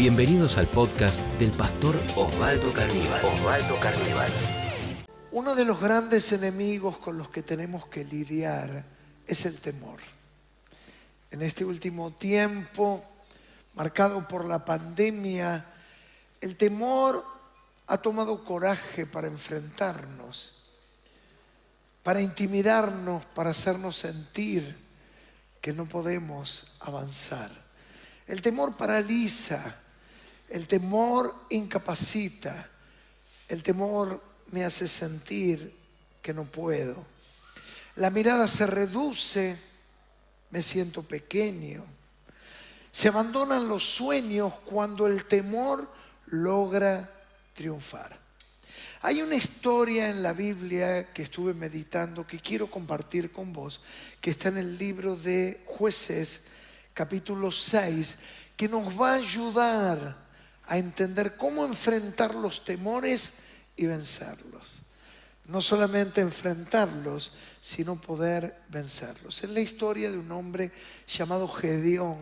Bienvenidos al podcast del pastor Osvaldo Carníbal. Osvaldo Carníbal. Uno de los grandes enemigos con los que tenemos que lidiar es el temor. En este último tiempo, marcado por la pandemia, el temor ha tomado coraje para enfrentarnos, para intimidarnos, para hacernos sentir que no podemos avanzar. El temor paraliza, el temor incapacita, el temor me hace sentir que no puedo. La mirada se reduce, me siento pequeño. Se abandonan los sueños cuando el temor logra triunfar. Hay una historia en la Biblia que estuve meditando que quiero compartir con vos, que está en el libro de jueces capítulo 6, que nos va a ayudar a entender cómo enfrentar los temores y vencerlos. No solamente enfrentarlos, sino poder vencerlos. Es la historia de un hombre llamado Gedeón.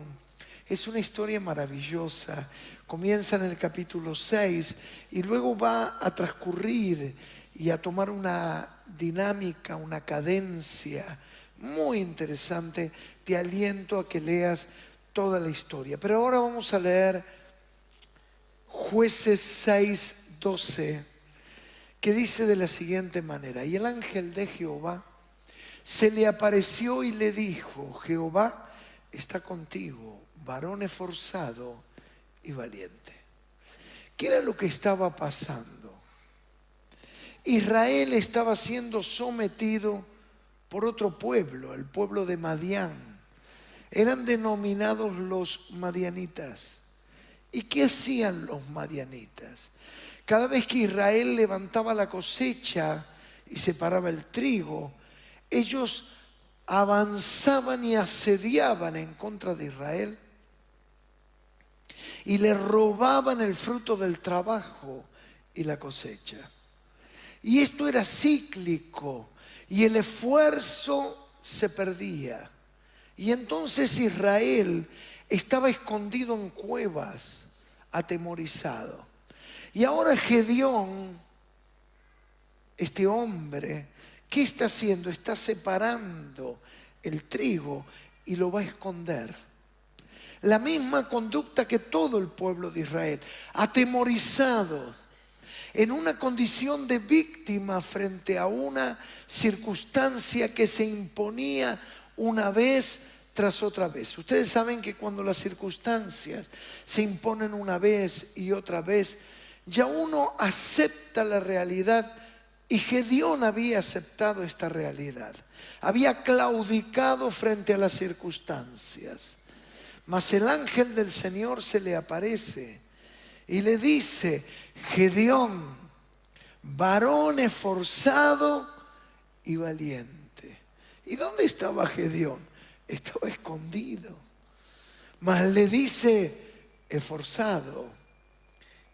Es una historia maravillosa. Comienza en el capítulo 6 y luego va a transcurrir y a tomar una dinámica, una cadencia muy interesante. Te aliento a que leas toda la historia. Pero ahora vamos a leer jueces 6, 12, que dice de la siguiente manera, y el ángel de Jehová se le apareció y le dijo, Jehová está contigo, varón esforzado y valiente. ¿Qué era lo que estaba pasando? Israel estaba siendo sometido por otro pueblo, el pueblo de Madián. Eran denominados los madianitas. ¿Y qué hacían los madianitas? Cada vez que Israel levantaba la cosecha y separaba el trigo, ellos avanzaban y asediaban en contra de Israel y le robaban el fruto del trabajo y la cosecha. Y esto era cíclico y el esfuerzo se perdía. Y entonces Israel estaba escondido en cuevas atemorizado. Y ahora Gedeón, este hombre, ¿qué está haciendo? Está separando el trigo y lo va a esconder. La misma conducta que todo el pueblo de Israel, atemorizado en una condición de víctima frente a una circunstancia que se imponía una vez tras otra vez. Ustedes saben que cuando las circunstancias se imponen una vez y otra vez, ya uno acepta la realidad y Gedeón había aceptado esta realidad. Había claudicado frente a las circunstancias. Mas el ángel del Señor se le aparece y le dice, Gedeón, varón esforzado y valiente. ¿Y dónde estaba Gedeón? Estaba escondido. Mas le dice, esforzado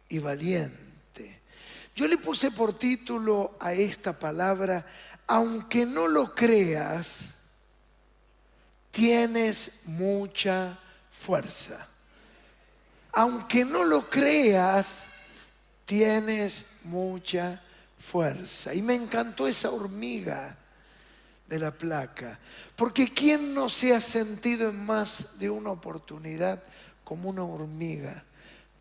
y valiente. Yo le puse por título a esta palabra, aunque no lo creas, tienes mucha fuerza. Aunque no lo creas, tienes mucha fuerza. Y me encantó esa hormiga de la placa. Porque ¿quién no se ha sentido en más de una oportunidad como una hormiga?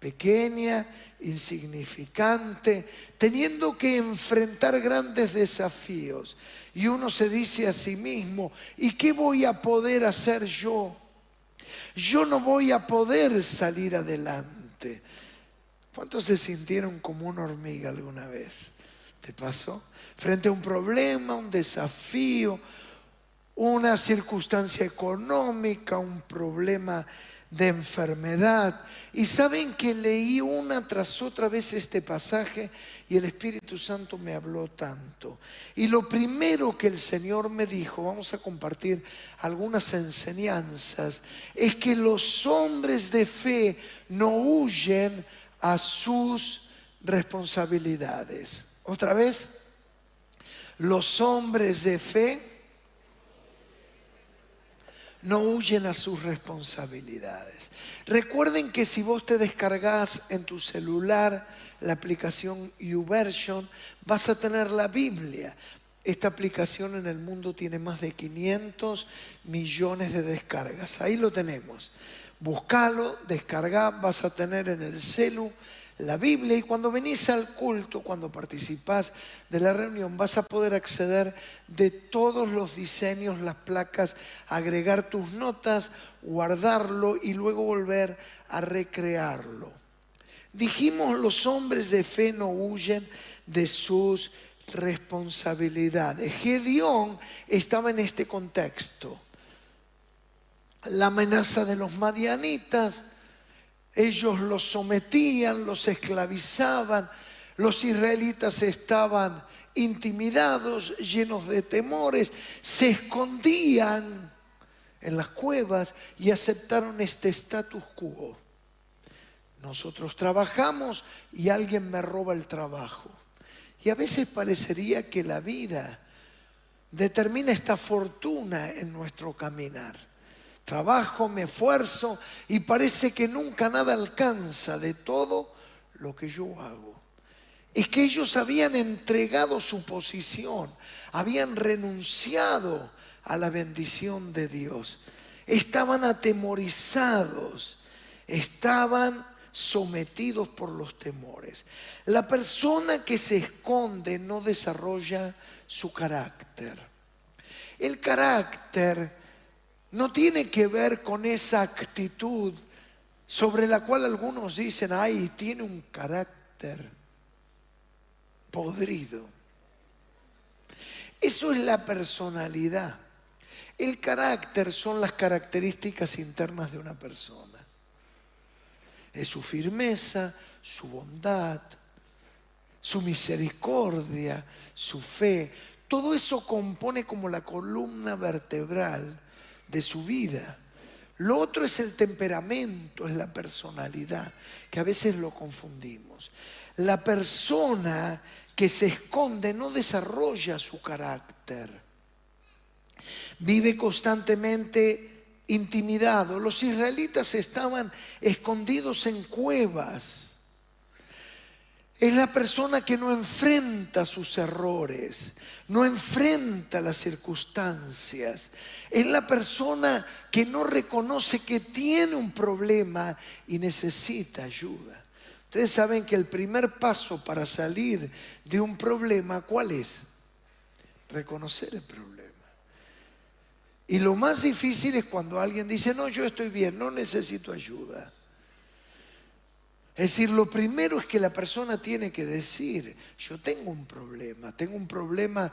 pequeña, insignificante, teniendo que enfrentar grandes desafíos. Y uno se dice a sí mismo, ¿y qué voy a poder hacer yo? Yo no voy a poder salir adelante. ¿Cuántos se sintieron como una hormiga alguna vez? ¿Te pasó? Frente a un problema, un desafío, una circunstancia económica, un problema de enfermedad. Y saben que leí una tras otra vez este pasaje y el Espíritu Santo me habló tanto. Y lo primero que el Señor me dijo, vamos a compartir algunas enseñanzas, es que los hombres de fe no huyen a sus responsabilidades. Otra vez, los hombres de fe no huyen a sus responsabilidades. Recuerden que si vos te descargas en tu celular la aplicación YouVersion, vas a tener la Biblia. Esta aplicación en el mundo tiene más de 500 millones de descargas. Ahí lo tenemos. Buscalo, descarga, vas a tener en el celu la Biblia y cuando venís al culto, cuando participás de la reunión, vas a poder acceder de todos los diseños, las placas, agregar tus notas, guardarlo y luego volver a recrearlo. Dijimos, los hombres de fe no huyen de sus responsabilidades. Gedeón estaba en este contexto. La amenaza de los madianitas, ellos los sometían, los esclavizaban, los israelitas estaban intimidados, llenos de temores, se escondían en las cuevas y aceptaron este status quo. Nosotros trabajamos y alguien me roba el trabajo. Y a veces parecería que la vida determina esta fortuna en nuestro caminar. Trabajo, me esfuerzo y parece que nunca nada alcanza de todo lo que yo hago. Es que ellos habían entregado su posición, habían renunciado a la bendición de Dios. Estaban atemorizados, estaban sometidos por los temores. La persona que se esconde no desarrolla su carácter. El carácter no tiene que ver con esa actitud sobre la cual algunos dicen, ay, tiene un carácter podrido. Eso es la personalidad. El carácter son las características internas de una persona. Es su firmeza, su bondad, su misericordia, su fe. Todo eso compone como la columna vertebral de su vida. Lo otro es el temperamento, es la personalidad, que a veces lo confundimos. La persona que se esconde no desarrolla su carácter. Vive constantemente intimidado. Los israelitas estaban escondidos en cuevas es la persona que no enfrenta sus errores, no enfrenta las circunstancias. Es la persona que no reconoce que tiene un problema y necesita ayuda. Ustedes saben que el primer paso para salir de un problema, ¿cuál es? Reconocer el problema. Y lo más difícil es cuando alguien dice, no, yo estoy bien, no necesito ayuda. Es decir, lo primero es que la persona tiene que decir, yo tengo un problema, tengo un problema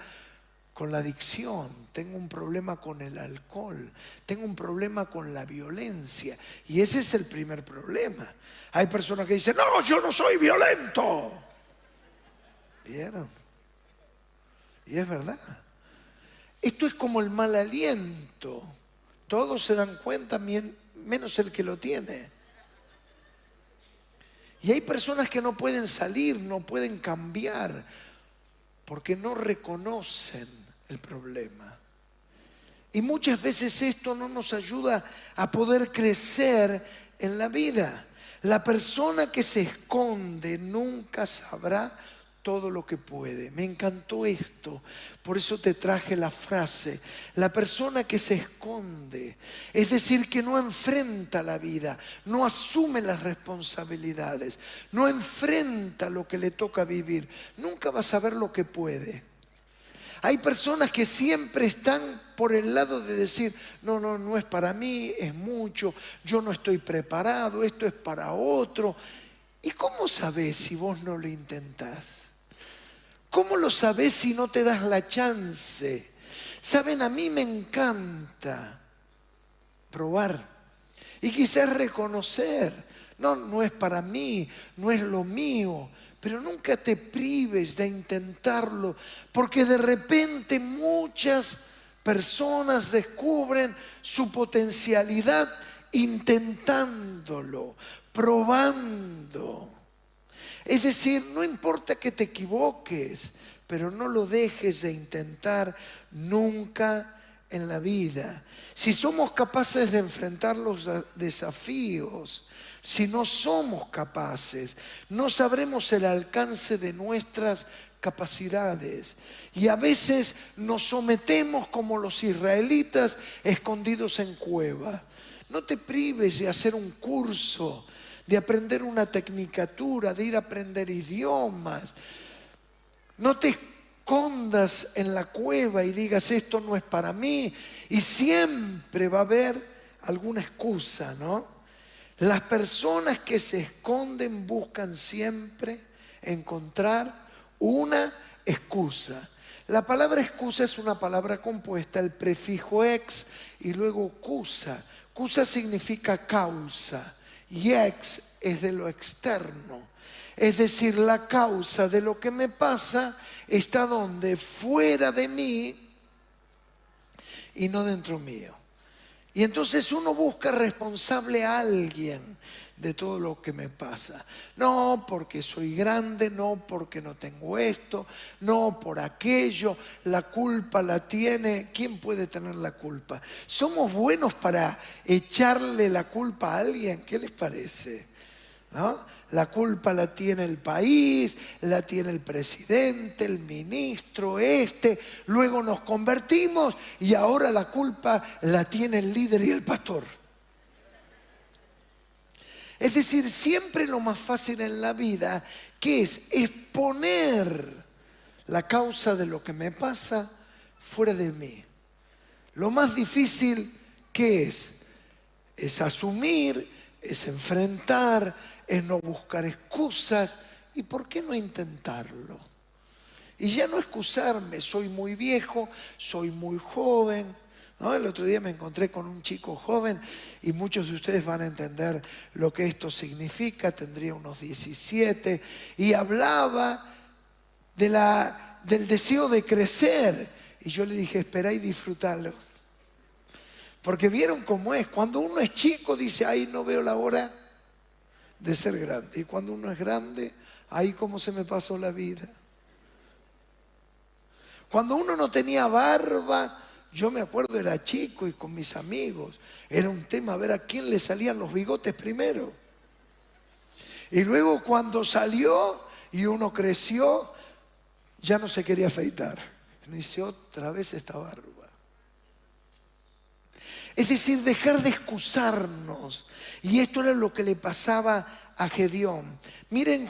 con la adicción, tengo un problema con el alcohol, tengo un problema con la violencia. Y ese es el primer problema. Hay personas que dicen, no, yo no soy violento. ¿Vieron? Y es verdad. Esto es como el mal aliento. Todos se dan cuenta, menos el que lo tiene. Y hay personas que no pueden salir, no pueden cambiar, porque no reconocen el problema. Y muchas veces esto no nos ayuda a poder crecer en la vida. La persona que se esconde nunca sabrá todo lo que puede. Me encantó esto, por eso te traje la frase, la persona que se esconde, es decir, que no enfrenta la vida, no asume las responsabilidades, no enfrenta lo que le toca vivir, nunca va a saber lo que puede. Hay personas que siempre están por el lado de decir, no, no, no es para mí, es mucho, yo no estoy preparado, esto es para otro. ¿Y cómo sabes si vos no lo intentás? ¿Cómo lo sabes si no te das la chance? Saben, a mí me encanta probar y quizás reconocer, no, no es para mí, no es lo mío, pero nunca te prives de intentarlo, porque de repente muchas personas descubren su potencialidad intentándolo, probando. Es decir, no importa que te equivoques, pero no lo dejes de intentar nunca en la vida, si somos capaces de enfrentar los desafíos, si no somos capaces, no sabremos el alcance de nuestras capacidades. Y a veces nos sometemos como los israelitas escondidos en cueva. No te prives de hacer un curso, de aprender una tecnicatura, de ir a aprender idiomas. No te escondas en la cueva y digas esto no es para mí. Y siempre va a haber alguna excusa, ¿no? Las personas que se esconden buscan siempre encontrar una excusa. La palabra excusa es una palabra compuesta, el prefijo ex y luego cusa. Cusa significa causa y ex es de lo externo. Es decir, la causa de lo que me pasa está donde fuera de mí y no dentro mío. Y entonces uno busca responsable a alguien de todo lo que me pasa. No porque soy grande, no porque no tengo esto, no por aquello. La culpa la tiene. ¿Quién puede tener la culpa? ¿Somos buenos para echarle la culpa a alguien? ¿Qué les parece? La culpa la tiene el país, la tiene el presidente, el ministro, este. Luego nos convertimos y ahora la culpa la tiene el líder y el pastor. Es decir, siempre lo más fácil en la vida, que es exponer la causa de lo que me pasa fuera de mí. Lo más difícil, ¿qué es? Es asumir, es enfrentar, es no buscar excusas. ¿Y por qué no intentarlo? Y ya no excusarme, soy muy viejo, soy muy joven. ¿No? El otro día me encontré con un chico joven y muchos de ustedes van a entender lo que esto significa, tendría unos 17, y hablaba de la, del deseo de crecer. Y yo le dije, espera y disfrútalo. Porque vieron cómo es. Cuando uno es chico dice, ay, no veo la hora de ser grande. Y cuando uno es grande, ahí cómo se me pasó la vida. Cuando uno no tenía barba, yo me acuerdo era chico y con mis amigos, era un tema ver a quién le salían los bigotes primero. Y luego cuando salió y uno creció, ya no se quería afeitar. Me dice otra vez esta barba. Es decir, dejar de excusarnos. Y esto era lo que le pasaba a Gedeón. Miren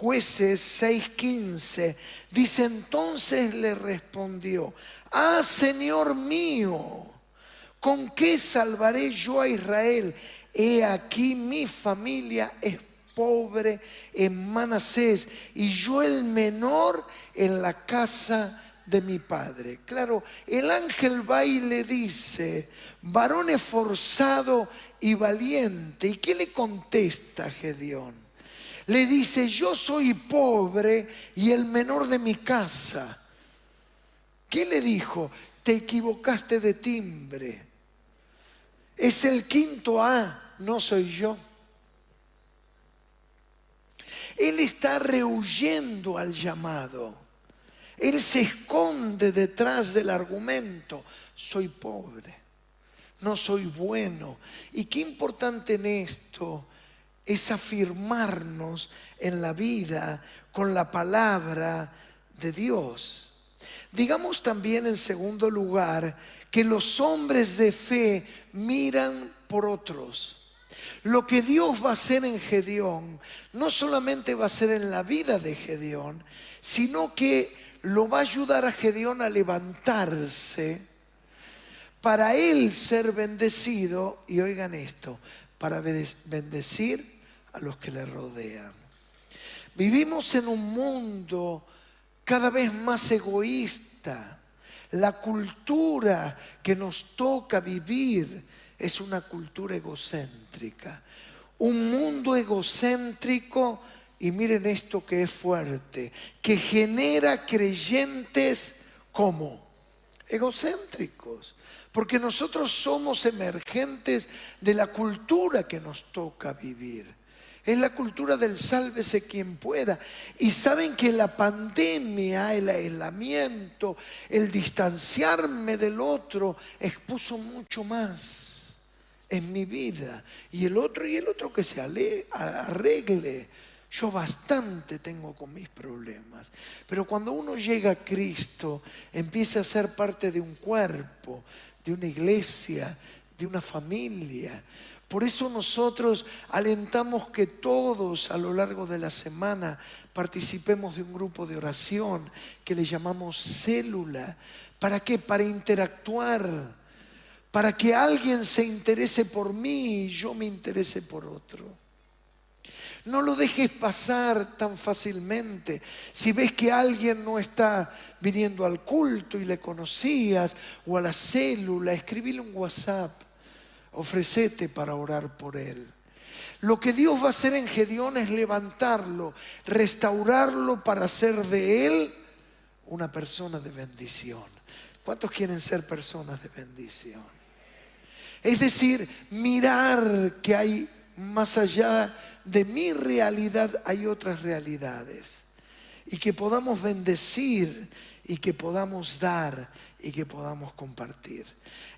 jueces 6:15. Dice entonces le respondió, ah Señor mío, ¿con qué salvaré yo a Israel? He aquí mi familia es pobre en Manasés y yo el menor en la casa de mi padre. Claro, el ángel va y le dice, varón esforzado y valiente. ¿Y qué le contesta Gedeón? Le dice, yo soy pobre y el menor de mi casa. ¿Qué le dijo? Te equivocaste de timbre. Es el quinto A, no soy yo. Él está rehuyendo al llamado. Él se esconde detrás del argumento, soy pobre, no soy bueno. Y qué importante en esto es afirmarnos en la vida con la palabra de Dios. Digamos también en segundo lugar que los hombres de fe miran por otros. Lo que Dios va a hacer en Gedeón no solamente va a ser en la vida de Gedeón, sino que lo va a ayudar a Gedeón a levantarse para él ser bendecido, y oigan esto, para bendecir a los que le rodean. Vivimos en un mundo cada vez más egoísta. La cultura que nos toca vivir es una cultura egocéntrica. Un mundo egocéntrico y miren esto que es fuerte, que genera creyentes como egocéntricos, porque nosotros somos emergentes de la cultura que nos toca vivir. Es la cultura del sálvese quien pueda. Y saben que la pandemia, el aislamiento, el distanciarme del otro expuso mucho más en mi vida. Y el otro, y el otro que se arregle. Yo bastante tengo con mis problemas. Pero cuando uno llega a Cristo, empieza a ser parte de un cuerpo, de una iglesia, de una familia. Por eso nosotros alentamos que todos a lo largo de la semana participemos de un grupo de oración que le llamamos célula. ¿Para qué? Para interactuar, para que alguien se interese por mí y yo me interese por otro. No lo dejes pasar tan fácilmente. Si ves que alguien no está viniendo al culto y le conocías o a la célula, escribile un WhatsApp ofrecete para orar por él. Lo que Dios va a hacer en Gedeón es levantarlo, restaurarlo para hacer de él una persona de bendición. ¿Cuántos quieren ser personas de bendición? Es decir, mirar que hay más allá de mi realidad, hay otras realidades. Y que podamos bendecir y que podamos dar y que podamos compartir.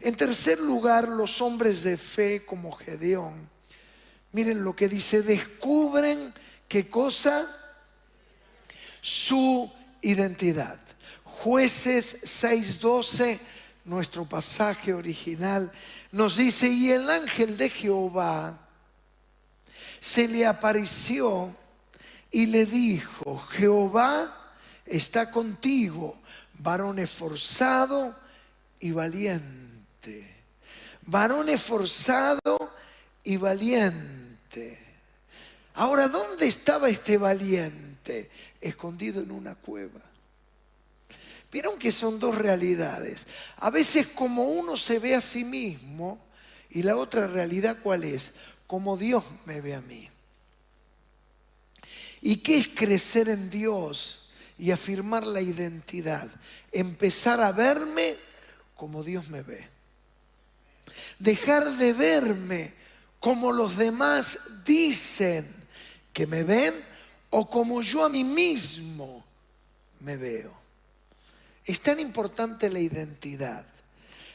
En tercer lugar, los hombres de fe como Gedeón, miren lo que dice, descubren qué cosa, su identidad. Jueces 6:12, nuestro pasaje original, nos dice, y el ángel de Jehová se le apareció y le dijo, Jehová está contigo, varón esforzado y valiente. Varón esforzado y valiente. Ahora, ¿dónde estaba este valiente? Escondido en una cueva. Vieron que son dos realidades. A veces como uno se ve a sí mismo y la otra realidad cuál es? Como Dios me ve a mí. ¿Y qué es crecer en Dios? Y afirmar la identidad. Empezar a verme como Dios me ve. Dejar de verme como los demás dicen que me ven o como yo a mí mismo me veo. Es tan importante la identidad.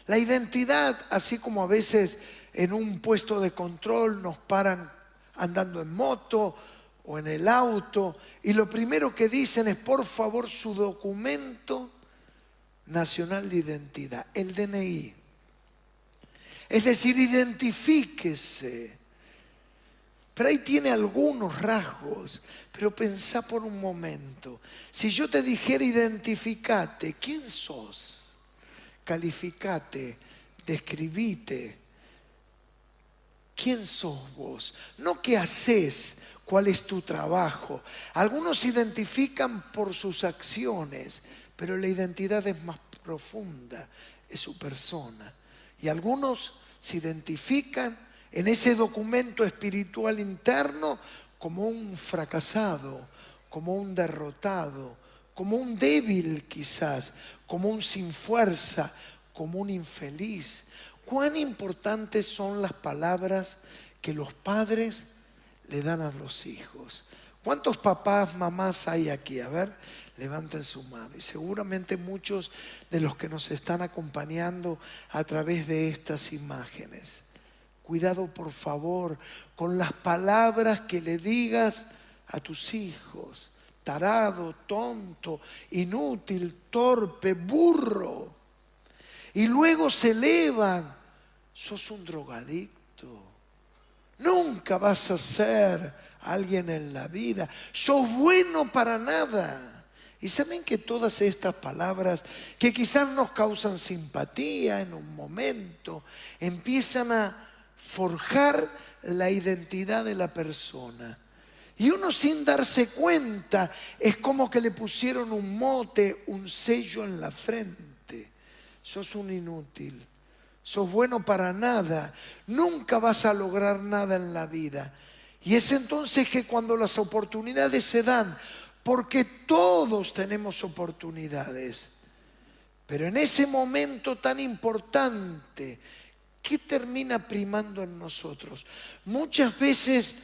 La identidad, así como a veces en un puesto de control nos paran andando en moto o en el auto y lo primero que dicen es por favor su documento nacional de identidad, el DNI. Es decir, identifíquese. Pero ahí tiene algunos rasgos. Pero pensá por un momento. Si yo te dijera identificate, ¿quién sos? Calificate, describite. ¿Quién sos vos? No qué haces, cuál es tu trabajo. Algunos se identifican por sus acciones, pero la identidad es más profunda, es su persona. Y algunos se identifican en ese documento espiritual interno como un fracasado, como un derrotado, como un débil quizás, como un sin fuerza, como un infeliz. Cuán importantes son las palabras que los padres le dan a los hijos. ¿Cuántos papás, mamás hay aquí? A ver, levanten su mano. Y seguramente muchos de los que nos están acompañando a través de estas imágenes. Cuidado por favor con las palabras que le digas a tus hijos. Tarado, tonto, inútil, torpe, burro. Y luego se elevan. Sos un drogadicto Nunca vas a ser alguien en la vida. Sos bueno para nada. Y saben que todas estas palabras que quizás nos causan simpatía en un momento, empiezan a forjar la identidad de la persona. Y uno sin darse cuenta es como que le pusieron un mote, un sello en la frente. Sos un inútil sos bueno para nada, nunca vas a lograr nada en la vida. Y es entonces que cuando las oportunidades se dan, porque todos tenemos oportunidades, pero en ese momento tan importante, ¿qué termina primando en nosotros? Muchas veces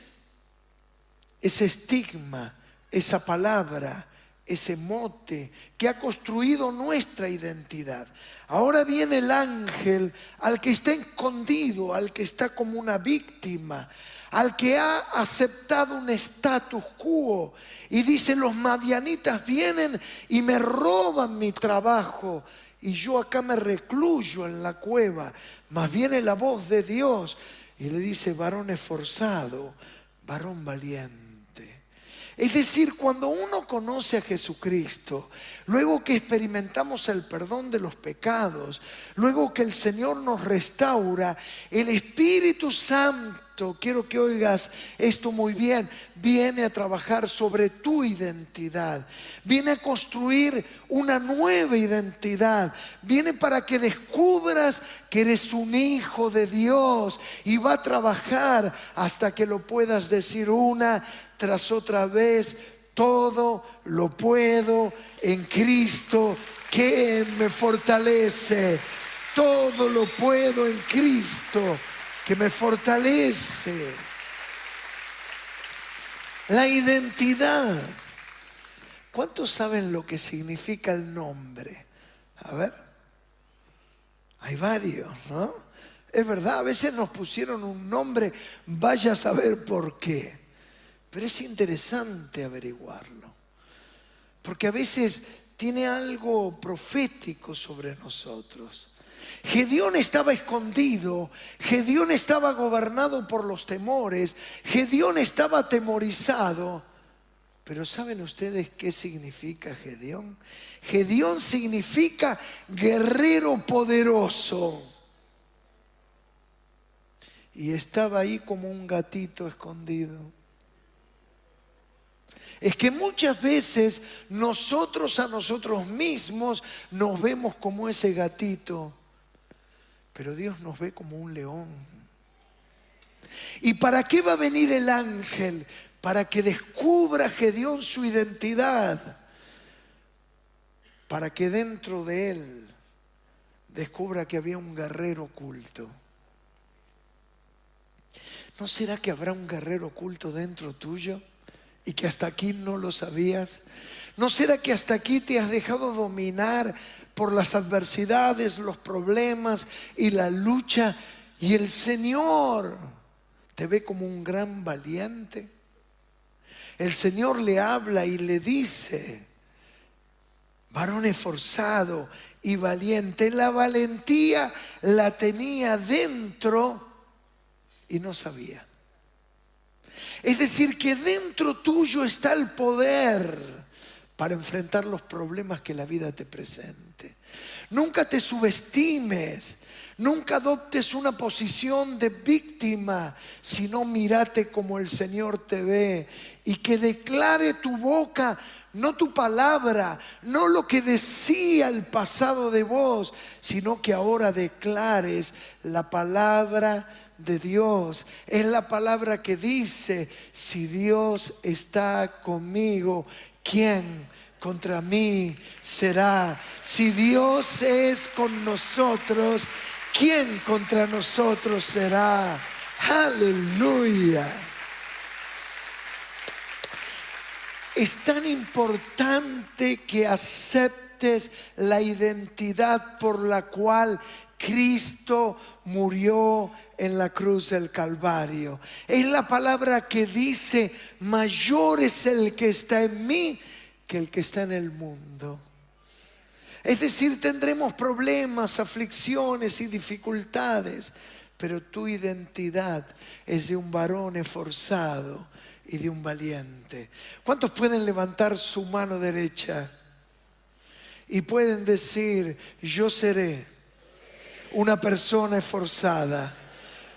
ese estigma, esa palabra, ese mote que ha construido nuestra identidad. Ahora viene el ángel al que está escondido, al que está como una víctima, al que ha aceptado un status quo y dice, los madianitas vienen y me roban mi trabajo y yo acá me recluyo en la cueva, más viene la voz de Dios y le dice, varón esforzado, varón valiente. Es decir, cuando uno conoce a Jesucristo, luego que experimentamos el perdón de los pecados, luego que el Señor nos restaura, el Espíritu Santo quiero que oigas esto muy bien, viene a trabajar sobre tu identidad, viene a construir una nueva identidad, viene para que descubras que eres un hijo de Dios y va a trabajar hasta que lo puedas decir una tras otra vez, todo lo puedo en Cristo que me fortalece. Todo lo puedo en Cristo que me fortalece. La identidad. ¿Cuántos saben lo que significa el nombre? A ver. Hay varios, ¿no? Es verdad, a veces nos pusieron un nombre, vaya a saber por qué. Pero es interesante averiguarlo. Porque a veces tiene algo profético sobre nosotros. Gedeón estaba escondido, Gedeón estaba gobernado por los temores, Gedeón estaba atemorizado. Pero ¿saben ustedes qué significa Gedeón? Gedeón significa guerrero poderoso. Y estaba ahí como un gatito escondido. Es que muchas veces nosotros a nosotros mismos nos vemos como ese gatito pero Dios nos ve como un león. ¿Y para qué va a venir el ángel? Para que descubra Gedeón su identidad. Para que dentro de él descubra que había un guerrero oculto. ¿No será que habrá un guerrero oculto dentro tuyo y que hasta aquí no lo sabías? ¿No será que hasta aquí te has dejado dominar por las adversidades, los problemas y la lucha. Y el Señor te ve como un gran valiente. El Señor le habla y le dice, varón esforzado y valiente. La valentía la tenía dentro y no sabía. Es decir, que dentro tuyo está el poder para enfrentar los problemas que la vida te presente. Nunca te subestimes, nunca adoptes una posición de víctima, sino mírate como el Señor te ve y que declare tu boca no tu palabra, no lo que decía el pasado de vos, sino que ahora declares la palabra de Dios. Es la palabra que dice, si Dios está conmigo, ¿quién contra mí será? Si Dios es con nosotros, ¿quién contra nosotros será? Aleluya. Es tan importante que aceptes la identidad por la cual Cristo murió en la cruz del Calvario. Es la palabra que dice, mayor es el que está en mí que el que está en el mundo. Es decir, tendremos problemas, aflicciones y dificultades, pero tu identidad es de un varón esforzado y de un valiente. ¿Cuántos pueden levantar su mano derecha y pueden decir, yo seré una persona esforzada,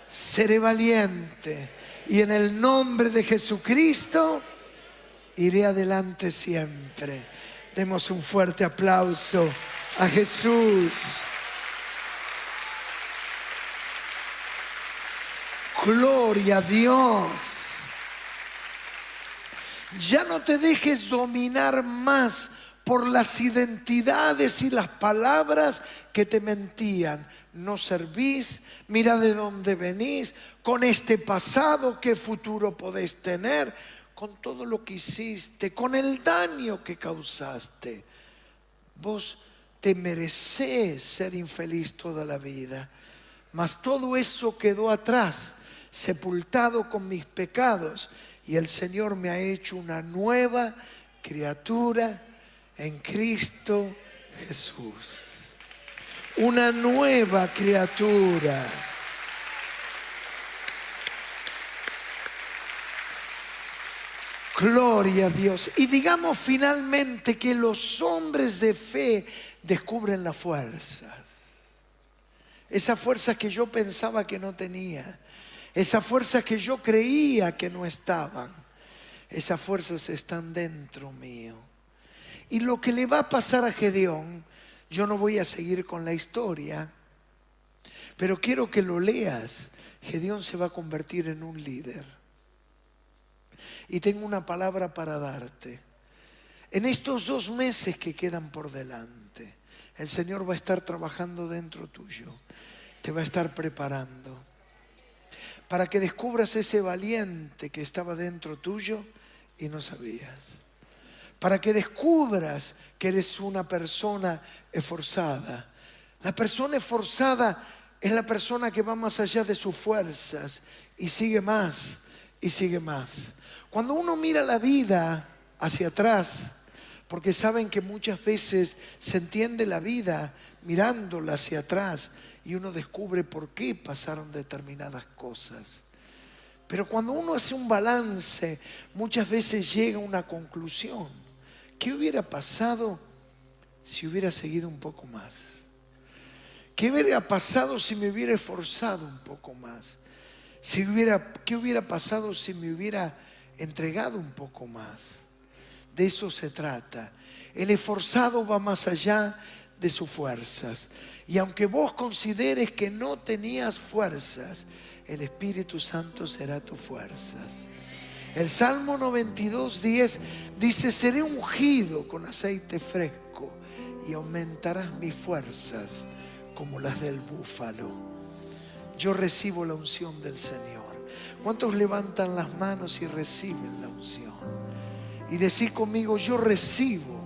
seré valiente y en el nombre de Jesucristo iré adelante siempre. Demos un fuerte aplauso a Jesús. Gloria a Dios. Ya no te dejes dominar más por las identidades y las palabras que te mentían. No servís, mira de dónde venís, con este pasado, qué futuro podés tener, con todo lo que hiciste, con el daño que causaste. Vos te mereces ser infeliz toda la vida, mas todo eso quedó atrás, sepultado con mis pecados, y el Señor me ha hecho una nueva criatura en Cristo Jesús. Una nueva criatura. Gloria a Dios. Y digamos finalmente que los hombres de fe descubren las fuerzas. Esa fuerza que yo pensaba que no tenía. Esa fuerza que yo creía que no estaban. Esas fuerzas están dentro mío. Y lo que le va a pasar a Gedeón, yo no voy a seguir con la historia, pero quiero que lo leas. Gedeón se va a convertir en un líder. Y tengo una palabra para darte. En estos dos meses que quedan por delante, el Señor va a estar trabajando dentro tuyo, te va a estar preparando para que descubras ese valiente que estaba dentro tuyo y no sabías para que descubras que eres una persona esforzada. La persona esforzada es la persona que va más allá de sus fuerzas y sigue más y sigue más. Cuando uno mira la vida hacia atrás, porque saben que muchas veces se entiende la vida mirándola hacia atrás y uno descubre por qué pasaron determinadas cosas. Pero cuando uno hace un balance, muchas veces llega a una conclusión. ¿Qué hubiera pasado si hubiera seguido un poco más? ¿Qué hubiera pasado si me hubiera esforzado un poco más? Si hubiera, ¿Qué hubiera pasado si me hubiera entregado un poco más? De eso se trata. El esforzado va más allá de sus fuerzas. Y aunque vos consideres que no tenías fuerzas, el Espíritu Santo será tus fuerzas. El Salmo 92, 10 dice, seré ungido con aceite fresco y aumentarás mis fuerzas como las del búfalo. Yo recibo la unción del Señor. ¿Cuántos levantan las manos y reciben la unción? Y decir conmigo, yo recibo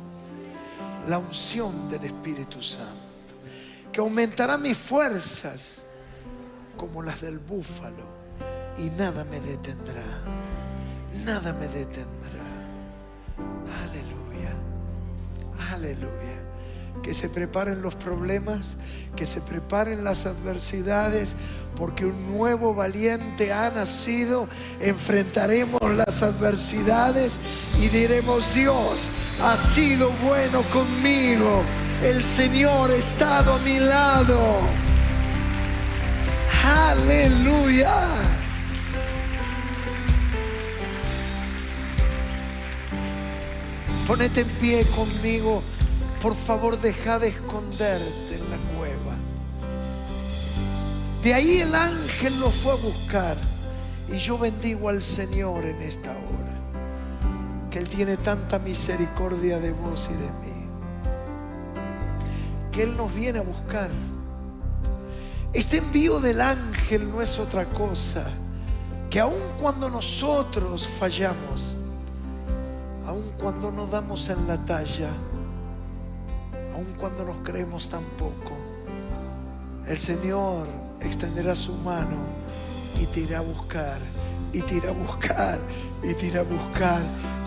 la unción del Espíritu Santo, que aumentará mis fuerzas como las del búfalo y nada me detendrá nada me detendrá. Aleluya, aleluya. Que se preparen los problemas, que se preparen las adversidades, porque un nuevo valiente ha nacido. Enfrentaremos las adversidades y diremos, Dios ha sido bueno conmigo. El Señor ha estado a mi lado. Aleluya. Ponete en pie conmigo. Por favor, deja de esconderte en la cueva. De ahí el ángel lo fue a buscar. Y yo bendigo al Señor en esta hora. Que Él tiene tanta misericordia de vos y de mí. Que Él nos viene a buscar. Este envío del ángel no es otra cosa que aun cuando nosotros fallamos, aun cuando no damos en la talla, aun cuando nos creemos tan poco, el Señor extenderá su mano y te irá a buscar, y te irá a buscar, y te irá a buscar.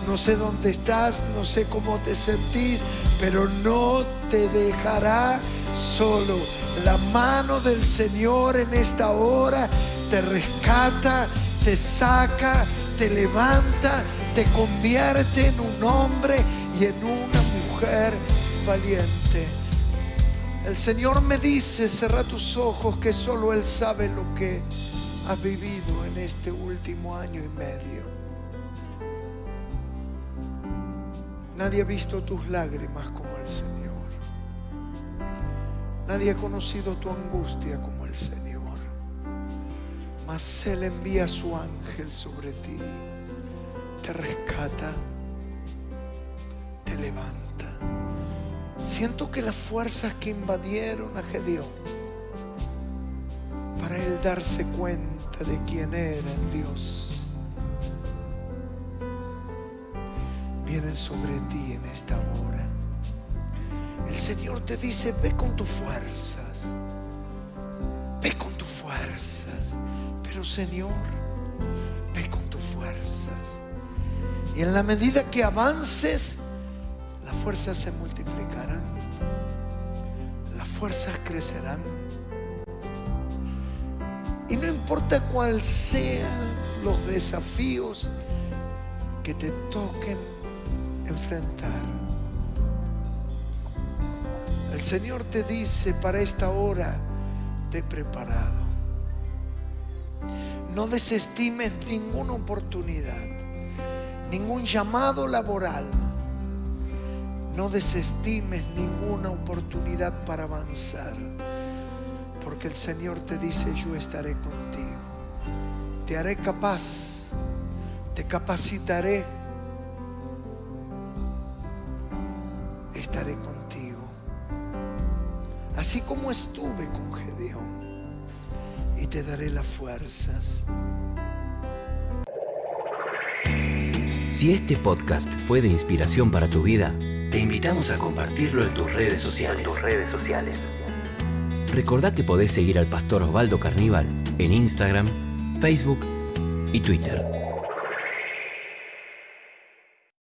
No sé dónde estás, no sé cómo te sentís, pero no te dejará solo. La mano del Señor en esta hora te rescata, te saca, te levanta te convierte en un hombre y en una mujer valiente. El Señor me dice, cerra tus ojos, que solo Él sabe lo que has vivido en este último año y medio. Nadie ha visto tus lágrimas como el Señor. Nadie ha conocido tu angustia como el Señor. Mas Él envía su ángel sobre ti te rescata, te levanta Siento que las fuerzas que invadieron a Gedeón para él darse cuenta de quién era Dios vienen sobre ti en esta hora. El Señor te dice, ve con tus fuerzas, ve con tus fuerzas, pero Señor, ve con tus fuerzas. Y en la medida que avances, las fuerzas se multiplicarán, las fuerzas crecerán. Y no importa cuál sean los desafíos que te toquen enfrentar. El Señor te dice para esta hora, te he preparado. No desestimes ninguna oportunidad, ningún llamado laboral. No desestimes ninguna oportunidad para avanzar, porque el Señor te dice, yo estaré contigo. Te haré capaz, te capacitaré, estaré contigo. Así como estuve con Gedeón, y te daré las fuerzas. Si este podcast fue de inspiración para tu vida, te invitamos a compartirlo en tus redes sociales. redes sociales. Recordá que podés seguir al pastor Osvaldo Carníbal en Instagram, Facebook y Twitter.